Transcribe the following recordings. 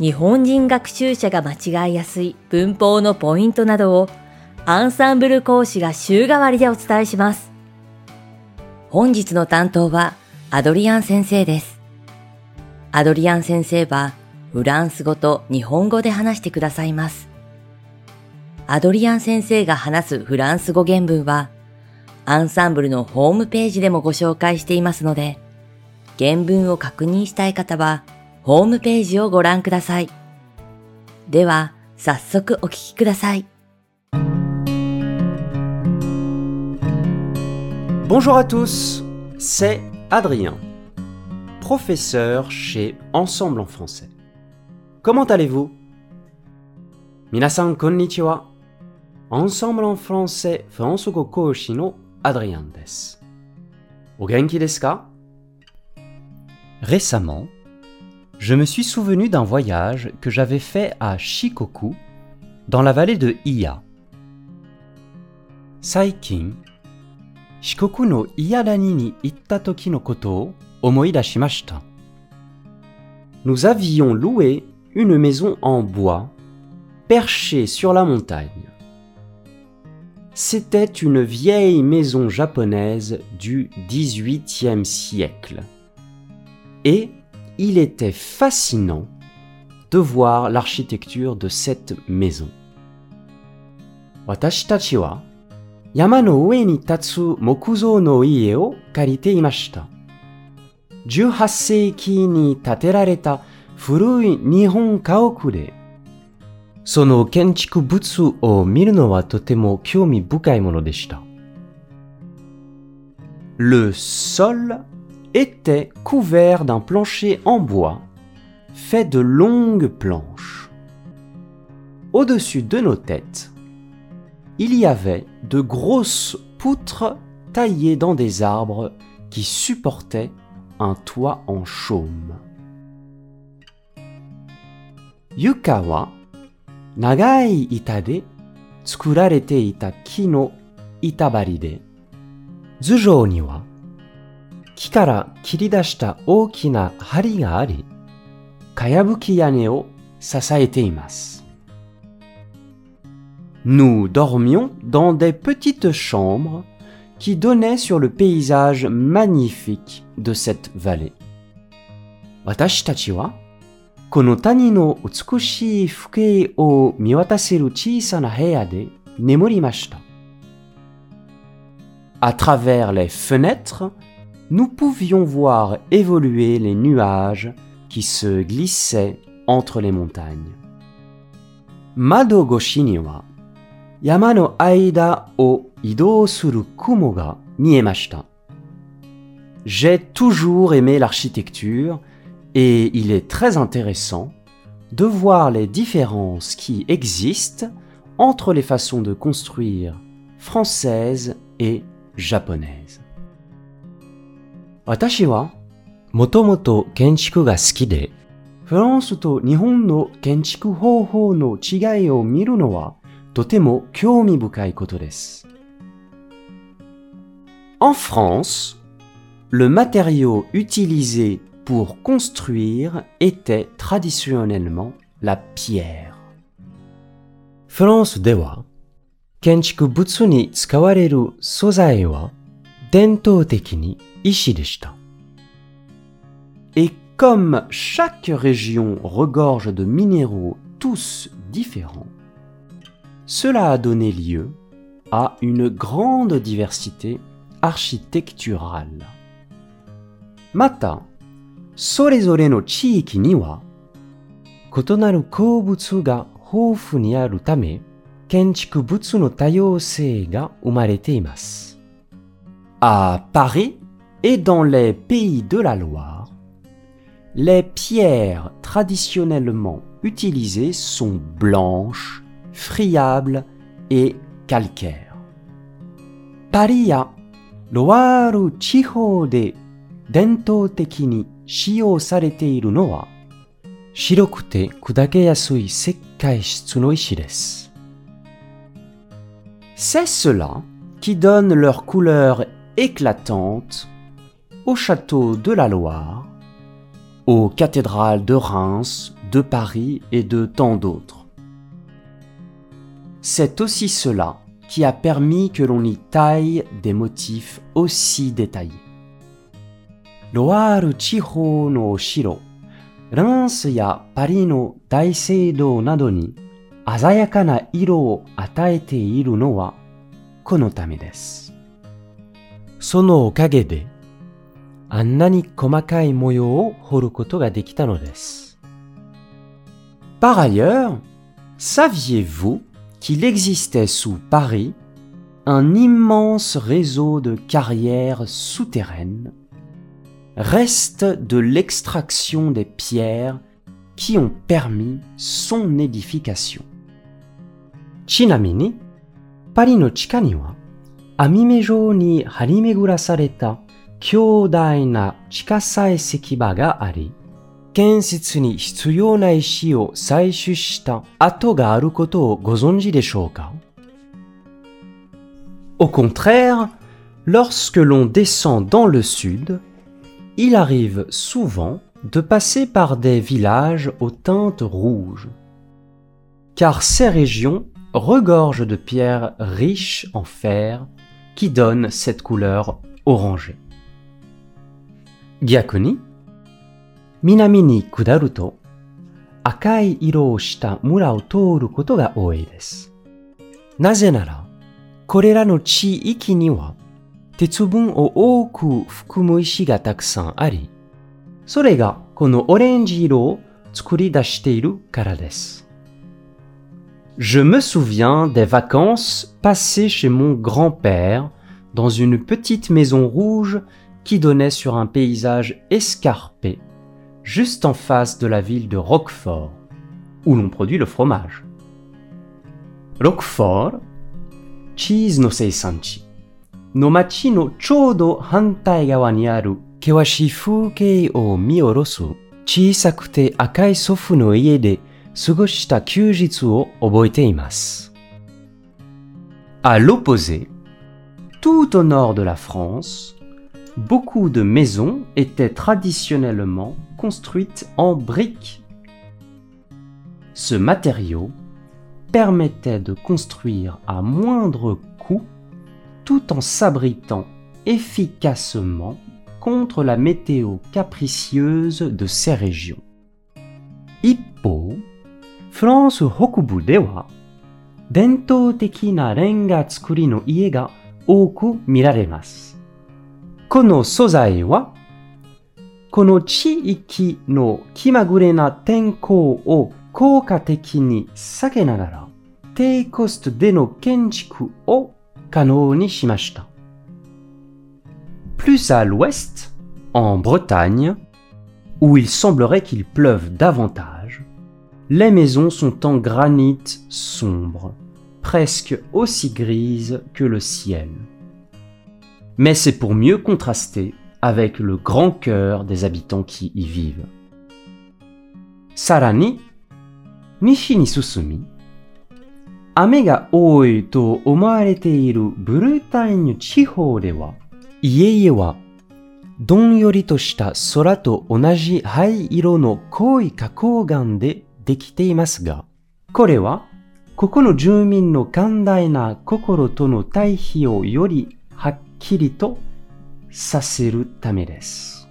日本人学習者が間違いやすい文法のポイントなどをアンサンブル講師が週替わりでお伝えします。本日の担当はアドリアン先生です。アドリアン先生はフランス語と日本語で話してくださいます。アドリアン先生が話すフランス語原文はアンサンブルのホームページでもご紹介していますので、原文を確認したい方はホームページをご覧ください。では、早速お聞きください。Bonjour à tous, c'est Adrien, professeur chez Ensemble en français. Comment allez-vous Minasan konnichiwa. Ensemble en français フランス語講師の Adrien des. O genki desu ka Récemment, je me suis souvenu d'un voyage que j'avais fait à Shikoku, dans la vallée de Iya. Saikin, Shikoku no Iyadani ni itta toki no koto o omoidashimashita. Nous avions loué une maison en bois, perchée sur la montagne. C'était une vieille maison japonaise du XVIIIe siècle et il était fascinant de voir l'architecture de cette maison. Watashi tachi wa yama no ue ni tatsu mokuzo no ie o karite imashita. 18世紀に建てられた古い日本家屋で、その建築物を見るのはとても興味深いものでした。Le sol était couvert d'un plancher en bois fait de longues planches. Au-dessus de nos têtes, il y avait de grosses poutres taillées dans des arbres qui supportaient un toit en chaume. Yuka wa nagai ita de tsukurarete ita ki no itabari de 木から切り出した大きな針があり、かやぶき屋根を支えています。Nous dormions dans des petites chambres qui donnaient sur le paysage magnifique de cette vallée. 私たちはこの谷の美しい風景を見渡せる小さな部屋で眠りました。À travers les fenêtres, nous pouvions voir évoluer les nuages qui se glissaient entre les montagnes. Mado goshi ni wa yama no aida o idou suru kumo ga miemashita. J'ai toujours aimé l'architecture et il est très intéressant de voir les différences qui existent entre les façons de construire françaises et japonaises. 私はもともと建築が好きで、フランスと日本の建築方法の違いを見るのはとても興味深いことです。En France, le matériau utilisé pour construire était traditionnellement la pierre. フランスでは建築物に使われる素材は伝統的に et comme chaque région regorge de minéraux tous différents, cela a donné lieu à une grande diversité architecturale. Mata, sorezore no chiiki ni wa kotonaru koubutsu ga houfu ni aru tame, kenchiku butsu no tayousei ga umarete imasu. À Paris, et dans les pays de la Loire, les pierres traditionnellement utilisées sont blanches, friables et calcaires. Paris ya Loaru Chiho de dento teki ni shiyou sarete iru no wa? Shiroku te kudake yasui. C'est cela qui donne leur couleur éclatante au château de la Loire, aux cathédrales de Reims, de Paris et de tant d'autres. C'est aussi cela qui a permis que l'on y taille des motifs aussi détaillés. Loire Chiho no Shiro, Reims ya Paris no Daiseido nado ni iro o ataete iru no wa kono. そのおかげで、あんなに細かい模様を彫ることができたのです。Par ailleurs, saviez-vous qu'il existait sous Paris un immense réseau de carrières souterraines, reste de l'extraction des pierres qui ont permis son édification. ちなみに、パリの地下には、 網目状に張り巡らされた強大な地下採石場があり、建設に必要な石を採取した跡があることをご存知でしょうか Au contraire, lorsque l'on descend dans le sud, il arrive souvent de passer par des villages aux teintes rouges, car ces régions regorgent de pierres riches en fer qui donne cette couleur orangée. Gyakuni, Minami ni kudaru to, akai iro o shita mura o toru koto ga oei desu. Naze nara, これらの地域には鉄分を多く含む石がたくさんあり、それがこのオレンジ色を作り出しているからです。Je me souviens des vacances passées chez mon grand-père dans une petite maison rouge qui donnait sur un paysage escarpé, juste en face de la ville de Roquefort, où l'on produit le fromage. Roquefort, cheese no seisanchi. No machi no chodo hantai gawa ni aru kewashi fukei o miorosu. Chisaku te akai sofu no iede を見下ろす小さくて赤い祖父の家で過ごした休日を覚えています。À l'opposé, tout au nord de la France, beaucoup de maisons étaient traditionnellement construites en briques. Ce matériau permettait de construire à moindre coût tout en s'abritant efficacement contre la météo capricieuse de ces régions. Ippo, France Hokubu de wa, dento teki na renga tsukuri no ie ga oku miraremasu. Kono sozai wa, kono chiiki no kimagure na tenkou o 効果的に避けながら低コストでの建築を可能にしました。Plus à l'ouest, en Bretagne, où il semblerait qu'il pleuve davantage, les maisons sont en granit sombre, presque aussi grise que le ciel. Mais c'est pour mieux contraster avec le grand cœur des habitants qui y vivent. Sarani 西に進み、雨が多いと思われているブルターニュ地方では、家々はどんよりとした空と同じ灰色の濃い花崗岩で できていますが、これはここの住民の寛大な心との対比をよりはっきりとさせるためです。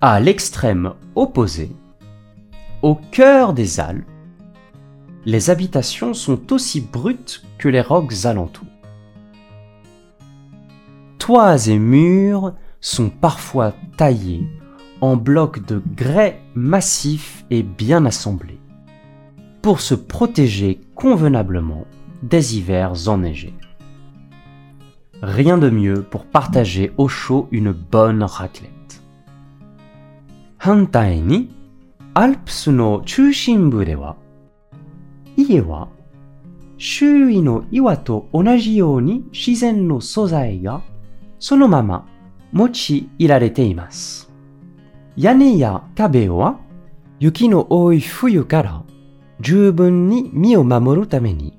À l'extrême opposé, au cœur des Alpes, les habitations sont aussi brutes que les rocs alentours. Toits et murs sont parfois taillés en blocs de grès massifs et bien assemblés, pour se protéger convenablement des hivers enneigés. Rien de mieux pour partager au chaud une bonne raclette. Hantai ni アルプスの中心部では、家は周囲の岩と同じように自然の素材がそのまま用いられています。 屋根や壁は雪の多い冬から十分に身を守るために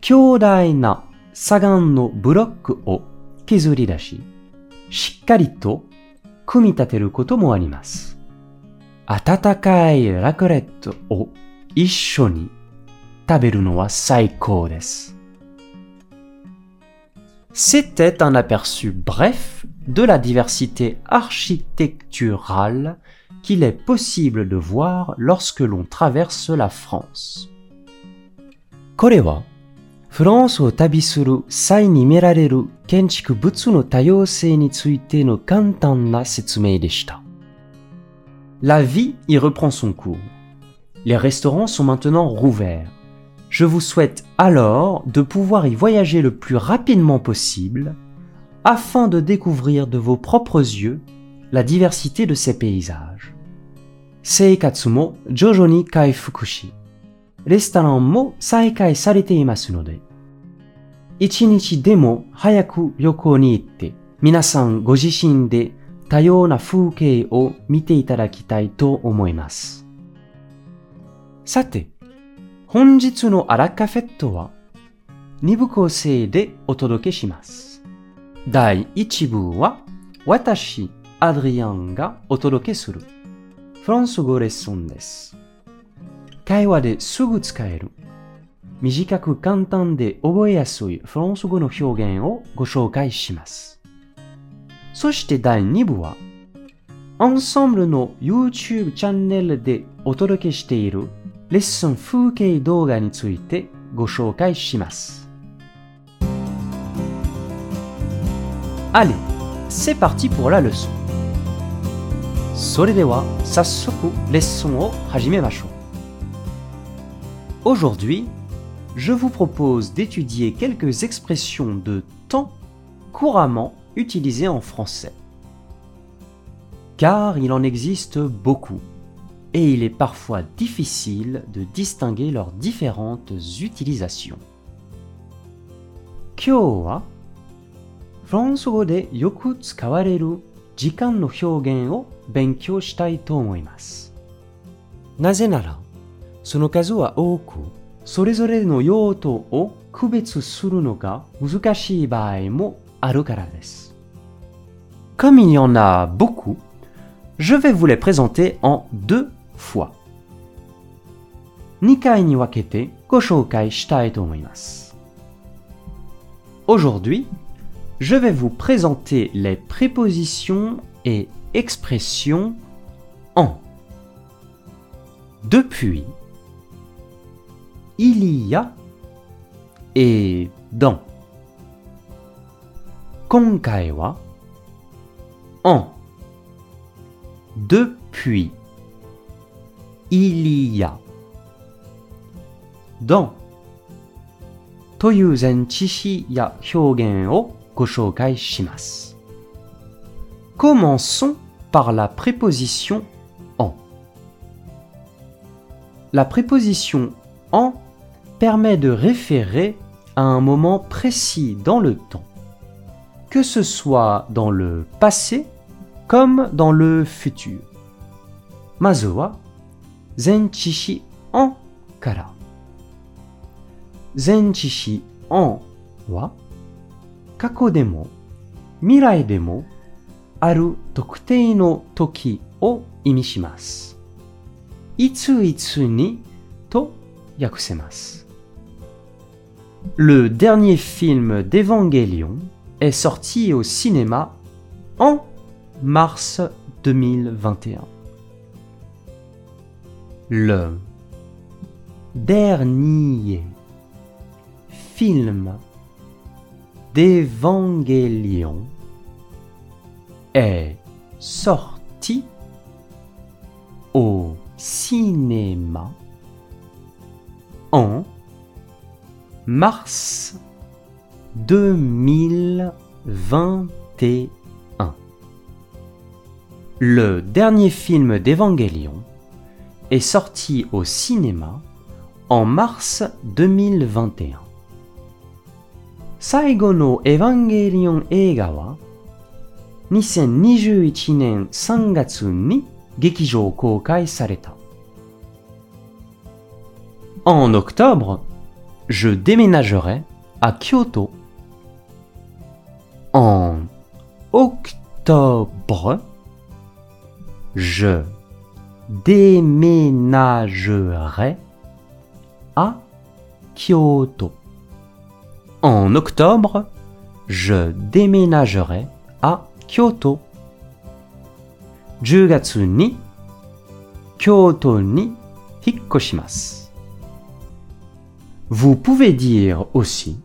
強大な砂岩のブロックを削り出し、しっかりと組み立てることもあります。温かいラクレットを一緒に食べるのは最高です。C'était un aperçu bref de la diversité architecturale qu'il est possible de voir lorsque l'on traverse la France. これはフランスを旅する際に見られる建築物の多様性についての簡単な説明でした。La vie y reprend son cours. Les restaurants sont maintenant rouverts. Je vous souhaite alors de pouvoir y voyager le plus rapidement possible afin de découvrir de vos propres yeux la diversité de ces paysages. Seikatsumo Jojo ni Kaifukushi. Restaurant mo saikai sarete imasu node. Ichinichi demo hayaku yoko ni itte, minasan go jishin de tayou na fukei o mite itadakitai to omoimasu. Sate, 本日のアラカフェットは2部構成でお届けします。第1部は私、アドリアンがお届けするフランス語レッスンです。会話ですぐ使える短く簡単で覚えやすいフランス語の表現をご紹介します。そして第2部は、アンサンブルの YouTube チャンネルでお届けしているレッスン風景動画についてご紹介します。Allez, c'est parti pour la leçon. それでは早速レッスンを始めましょう。Aujourd'hui, je vous propose d'étudier quelques expressions de temps couramment utilisées en français. Car il en existe beaucoup et il est parfois difficile de distinguer leurs différentes utilisations. 今日はフランス語でよく使われる時間の表現を勉強したいと思います。なぜなら、その数は多く、それぞれの用途を区別するのが難しい場合もあるからです。Comme il y en a beaucoup, je vais vous les présenter en deux fois. 2回に分けてご紹介したいと思います。Aujourd'hui, je vais vous présenter les prépositions et expressions en depuis, il y a et dans. 今回は en depuis il y a dans という前置詞や表現をご紹介します。Commençons par la préposition en. La préposition en permet de référer à un moment précis dans le temps, que ce soit dans le passé comme dans le futur. まずは 前置詞 en から。前置詞 en は過去でも未来でもある特定の時を意味します。いついつにと訳せます。Le dernier film d'Evangelion est sorti au cinéma en mars 2021. Le dernier film d'Evangelion est sorti au cinéma en mars 2021. Le dernier film d'Evangelion est sorti au cinéma en mars 2021. Saigo no Evangelion eiga wa 2021年3月に劇場公開された。En octobre, je déménagerai à Kyoto. En octobre, je déménagerai à Kyoto. En octobre, je déménagerai à Kyoto. 10月に京都に引っ越します。Vous pouvez dire aussi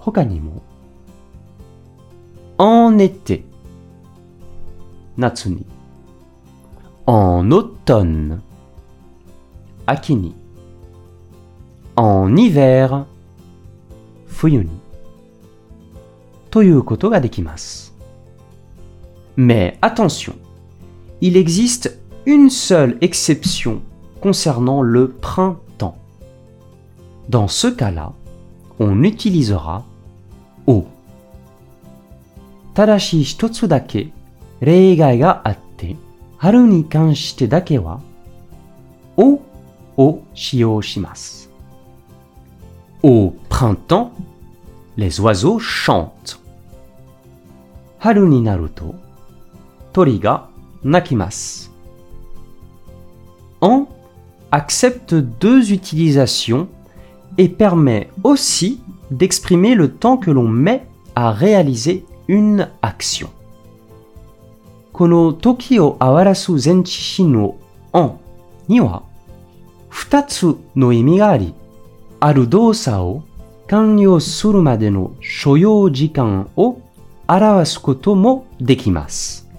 他にも en été 夏に En automne. Akini. En hiver. Fuyuni. Toyokoto ga dekimasu. Mais attention, il existe une seule exception concernant le printemps. Dans ce cas-là, on utilisera O. Tadashi atte, 春に関してだけは、o を使用します。Au printemps, les oiseaux chantent. 春になると、鳥が鳴きます。En accepte deux utilisations et permet aussi d'exprimer le temps que l'on met à réaliser une action. この時を表す前置詞の en には二つの意味があり、ある動作を完了するまでの所要時間を表すこともできます。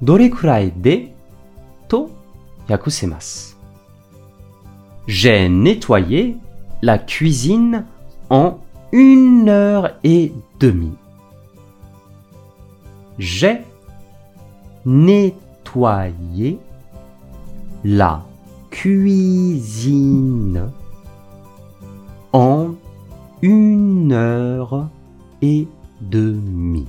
どれくらいで？と訳せます。J'ai nettoyé la cuisine en une heure et demie. J'ai nettoyé la cuisine en une heure et demie.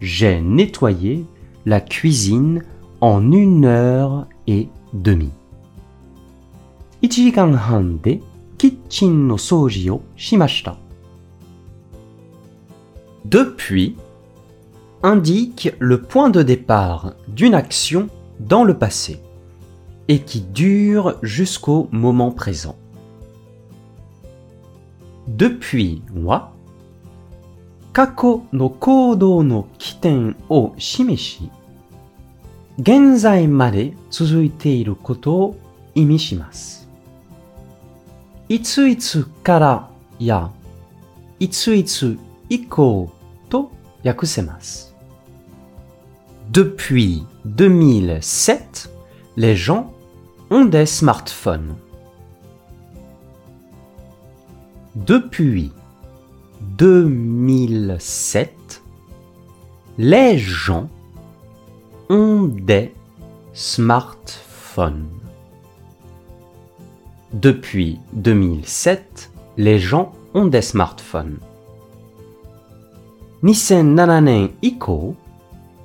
J'ai nettoyé la cuisine en une heure et demie. 1時間半でキッチンの掃除をしました。Depuis indique le point de départ d'une action dans le passé et qui dure jusqu'au moment présent. Depuis wa kako no kodo no kiten o shimeshi genzai made tsuzuite koto o imi kara ya itsu itsu iko Depuis 2007, les gens ont des smartphones. Depuis 2007, les gens ont des smartphones. Depuis 2007, les gens ont des smartphones. 2007年以降、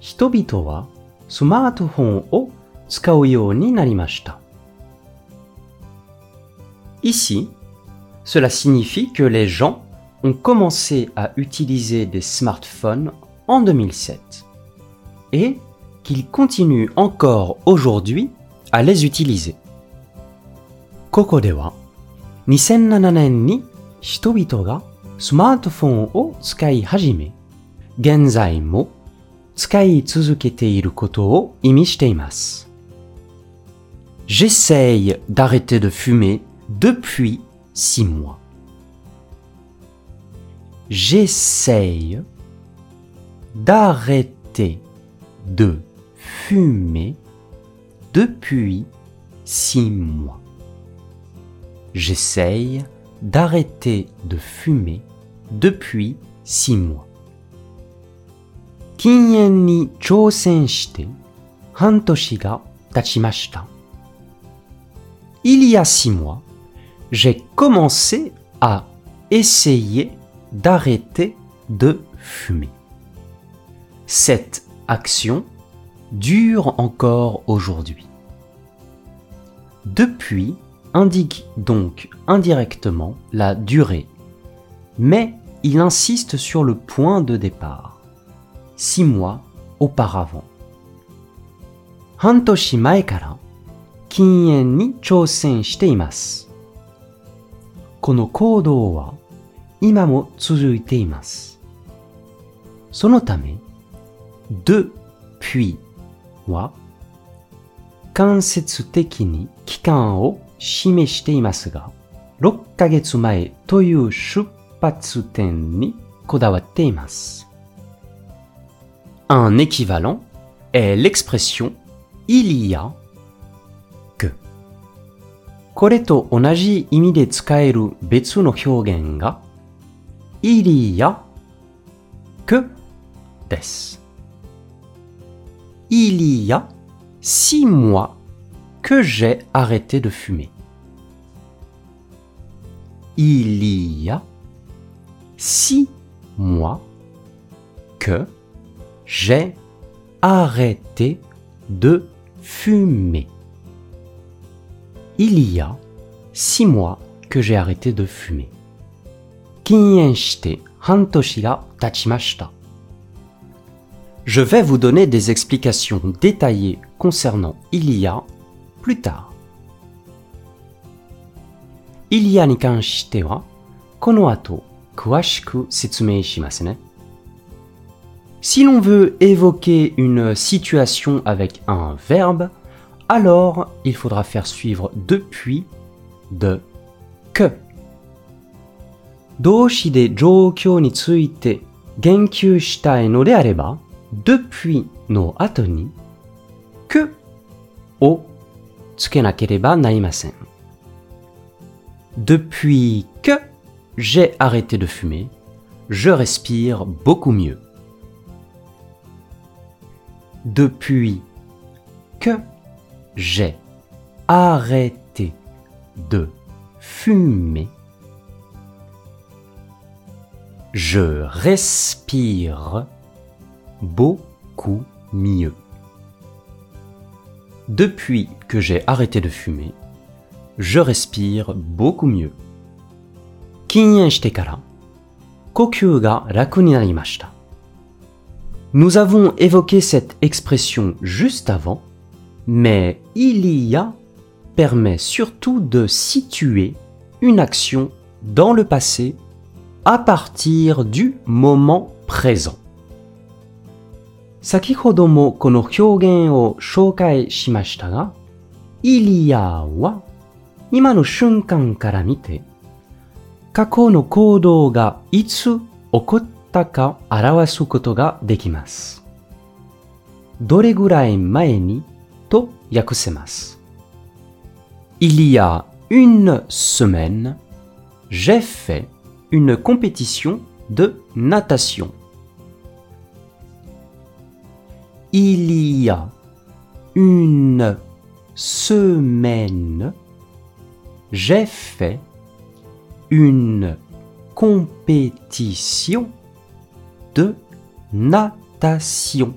人々はスマートフォンを使うようになりました。Ici, cela signifie que les gens ont commencé à utiliser des smartphones en 2007 et qu'ils continuent encore aujourd'hui à les utiliser. ここでは2007年に人々がスマートフォンを使い始め、現在も 使い続けていることを意味しています。J'essaye d'arrêter de fumer depuis six mois. J'essaye d'arrêter de fumer depuis six mois. J'essaye d'arrêter de fumer depuis six mois. 禁煙に挑戦して hantoshi ga tachimashita. Il y a six mois, j'ai commencé à essayer d'arrêter de fumer. Cette action dure encore aujourd'hui. Depuis indique donc indirectement la durée, mais il insiste sur le point de départ, Six mois ラ半年前から禁煙に挑戦しています。この行動は今も続いています。そのため、de puis は間接的に期間を示していますが、6ヶ月前という出発点にこだわっています。Un équivalent est l'expression il y a que これと同じ意味で使える別の表現が il y a que です。Il y a six mois que j'ai arrêté de fumer. Il y a six mois que j'ai arrêté de fumer. Il y a six mois que j'ai arrêté de fumer. 禁煙して半年が経ちました。Je vais vous donner des explications détaillées concernant il y a plus tard. Il y a に関しては、この後、詳しく説明しますね。 si l'on veut évoquer une situation avec un verbe, alors il faudra faire suivre depuis de que. Doshi de jōkyō ni tsuite genkyū shitai no de areba, depuis no ato ni que o tsukenakereba narimasen. Depuis que j'ai arrêté de fumer, je respire beaucoup mieux Depuis que j'ai arrêté de fumer, je respire beaucoup mieux. Depuis que j'ai arrêté de fumer, je respire beaucoup mieux. 禁煙してから呼吸が楽になりました。 Nous avons évoqué cette expression juste avant, mais il y a permet surtout de situer une action dans le passé à partir du moment présent. 先ほどもこの表現を紹介しましたが、il y a は今の瞬間から見て、過去の行動がいつ起こっ たか表すことができます。どれぐらい前にと訳せます。Il y a une semaine, j'ai fait une compétition de natation. Il y a une semaine, j'ai fait une compétition de natation.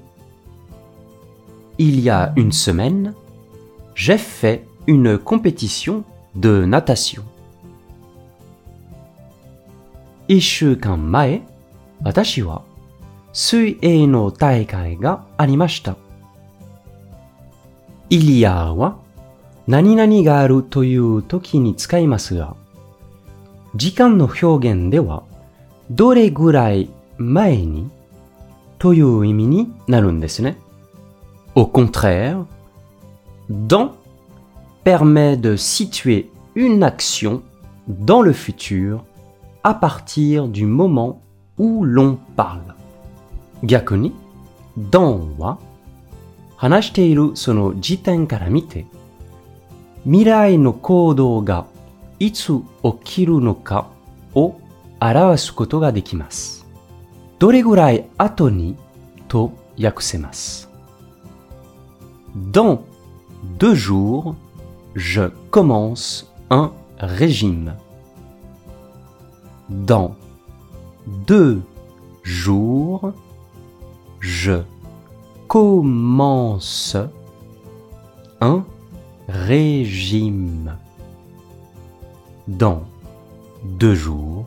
Il y a une semaine, j'ai fait une compétition de natation. 一週間前、私は水泳の大会がありました。il y a は何々があるという時に使いますが、時間の表現ではどれぐらい前にという意味になるんですね。Au contraire, dans permet de situer une action dans le futur à partir du moment où l'on parle. 逆に、dans は話しているその時点から見て、未来の行動 どれぐらい後にと訳せます。 Dans deux jours, je commence un régime. Dans deux jours, je commence un régime. Dans deux jours,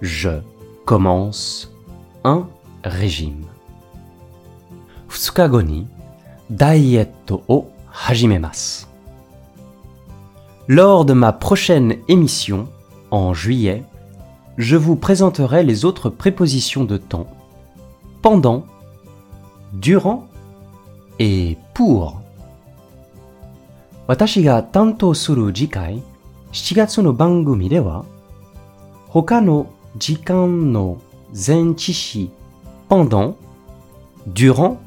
je commence un régime. 2日後にダイエットを始めます。Lors de ma prochaine émission, en juillet, je vous présenterai les autres prépositions de temps pendant, durant et pour. 私が担当する次回7月の番組では他の時間の 前置詞 pendant, durant,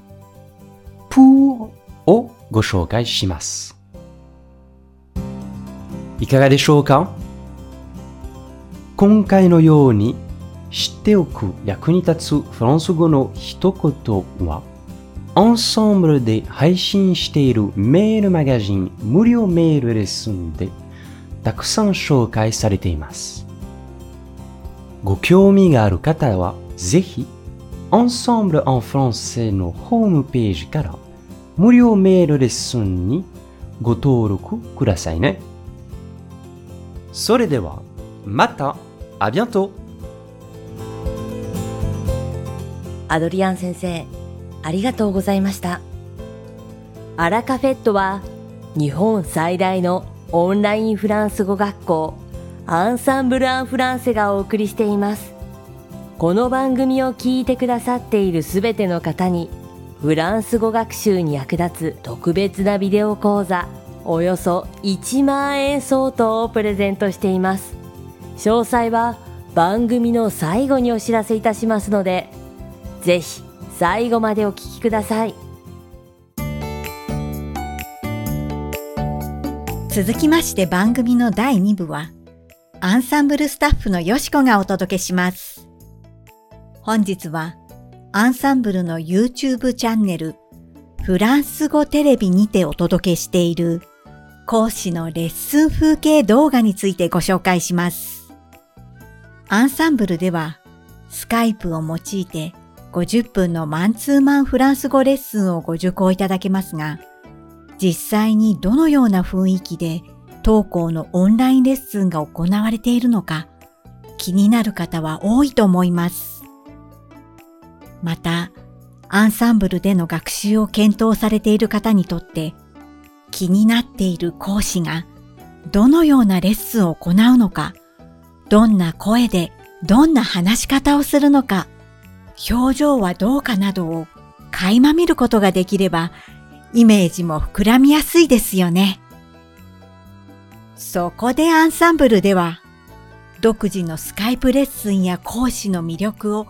pour をご紹介します。いかがでしょうか今回のように知っておく役に立つフランス語の一言は、アンサンブルで配信しているメールマガジン無料メールレッスンでたくさん紹介されています。ご興味がある方はぜひ、Ensemble en français のホームページから無料メールレッスンにご登録くださいね。それでは、また、à bientôt! アドリアン先生、ありがとうございました。アラカフェットは日本最大のオンラインフランス語学校アンサンブル・アン・フランセがお送りしています。この番組を聞いてくださっているすべての方にフランス語学習に役立つ特別なビデオ講座およそ1万円相当をプレゼントしています。詳細は番組の最後にお知らせいたしますので、ぜひ最後までお聞きください。続きまして番組の第2部は、アンサンブルスタッフのよしこがお届けします。本日は、アンサンブルの YouTube チャンネル、フランス語テレビにてお届けしている、講師のレッスン風景動画についてご紹介します。アンサンブルでは、スカイプを用いて50分のマンツーマンフランス語レッスンをご受講いただけますが、実際にどのような雰囲気で当校のオンラインレッスンが行われているのか気になる方は多いと思います。また、アンサンブルでの学習を検討されている方にとって気になっている講師がどのようなレッスンを行うのか、どんな声でどんな話し方をするのか、表情はどうかなどを垣間見ることができればイメージも膨らみやすいですよね。そこでアンサンブルでは、独自のスカイプレッスンや講師の魅力を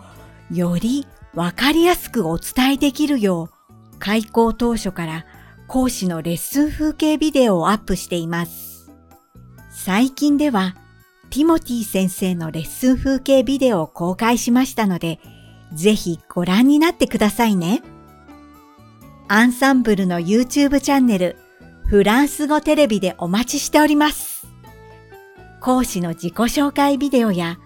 よりわかりやすくお伝えできるよう、開校当初から講師のレッスン風景ビデオをアップしています。最近では、ティモティ先生のレッスン風景ビデオを公開しましたので、ぜひご覧になってくださいね。アンサンブルの YouTube チャンネル、フランス語テレビでお待ちしております。講師の自己紹介ビデオや、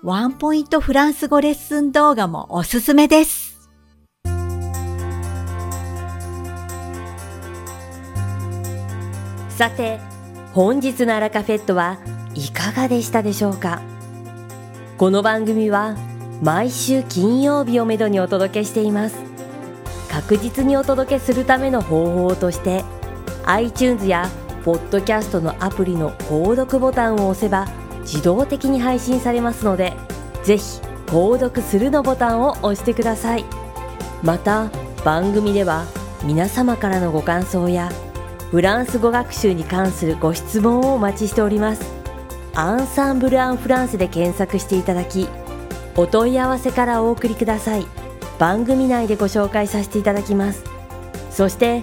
ワンポイントフランス語レッスン動画もおすすめです。さて、本日のアラカフェットはいかがでしたでしょうか？この番組は毎週金曜日をめどにお届けしています。確実にお届けするための方法として iTunes やポッドキャストのアプリの購読ボタンを押せば自動的に配信されますのでぜひ購読するのボタンを押してください。また番組では皆様からのご感想やフランス語学習に関するご質問をお待ちしております。アンサンブル・アン・フランスで検索していただきお問い合わせからお送りください。番組内でご紹介させていただきます。そして